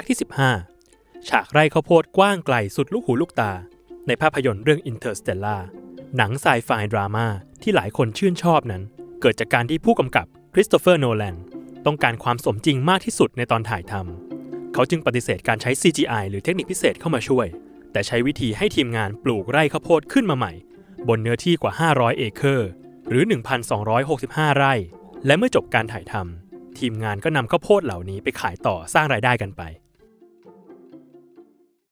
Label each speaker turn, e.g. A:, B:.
A: กต์ที่ 15 ฉากไร่ข้าวโพดกว้างไกลสุดลูกหูลูกตา ในภาพยนตร์เรื่อง Interstellar หนังไซไฟดราม่าที่หลายคนชื่นชอบนั้น เกิดจากการที่ผู้กำกับคริสโตเฟอร์โนแลนต้องการความสมจริงมากที่สุดในตอนถ่ายทำเขาจึงปฏิเสธการใช้ CGI หรือเทคนิคพิเศษเข้ามาช่วย แต่ใช้วิธีให้ทีมงานปลูกไร่ข้าวโพดขึ้นมาใหม่ บนเนื้อที่กว่า 500 เอเคอร์ หรือ 1,265 ไร่ และเมื่อจบการถ่ายทำทีมงานก็นำข้าวโพดเหล่านี้ไปขายต่อสร้างรายได้กันไป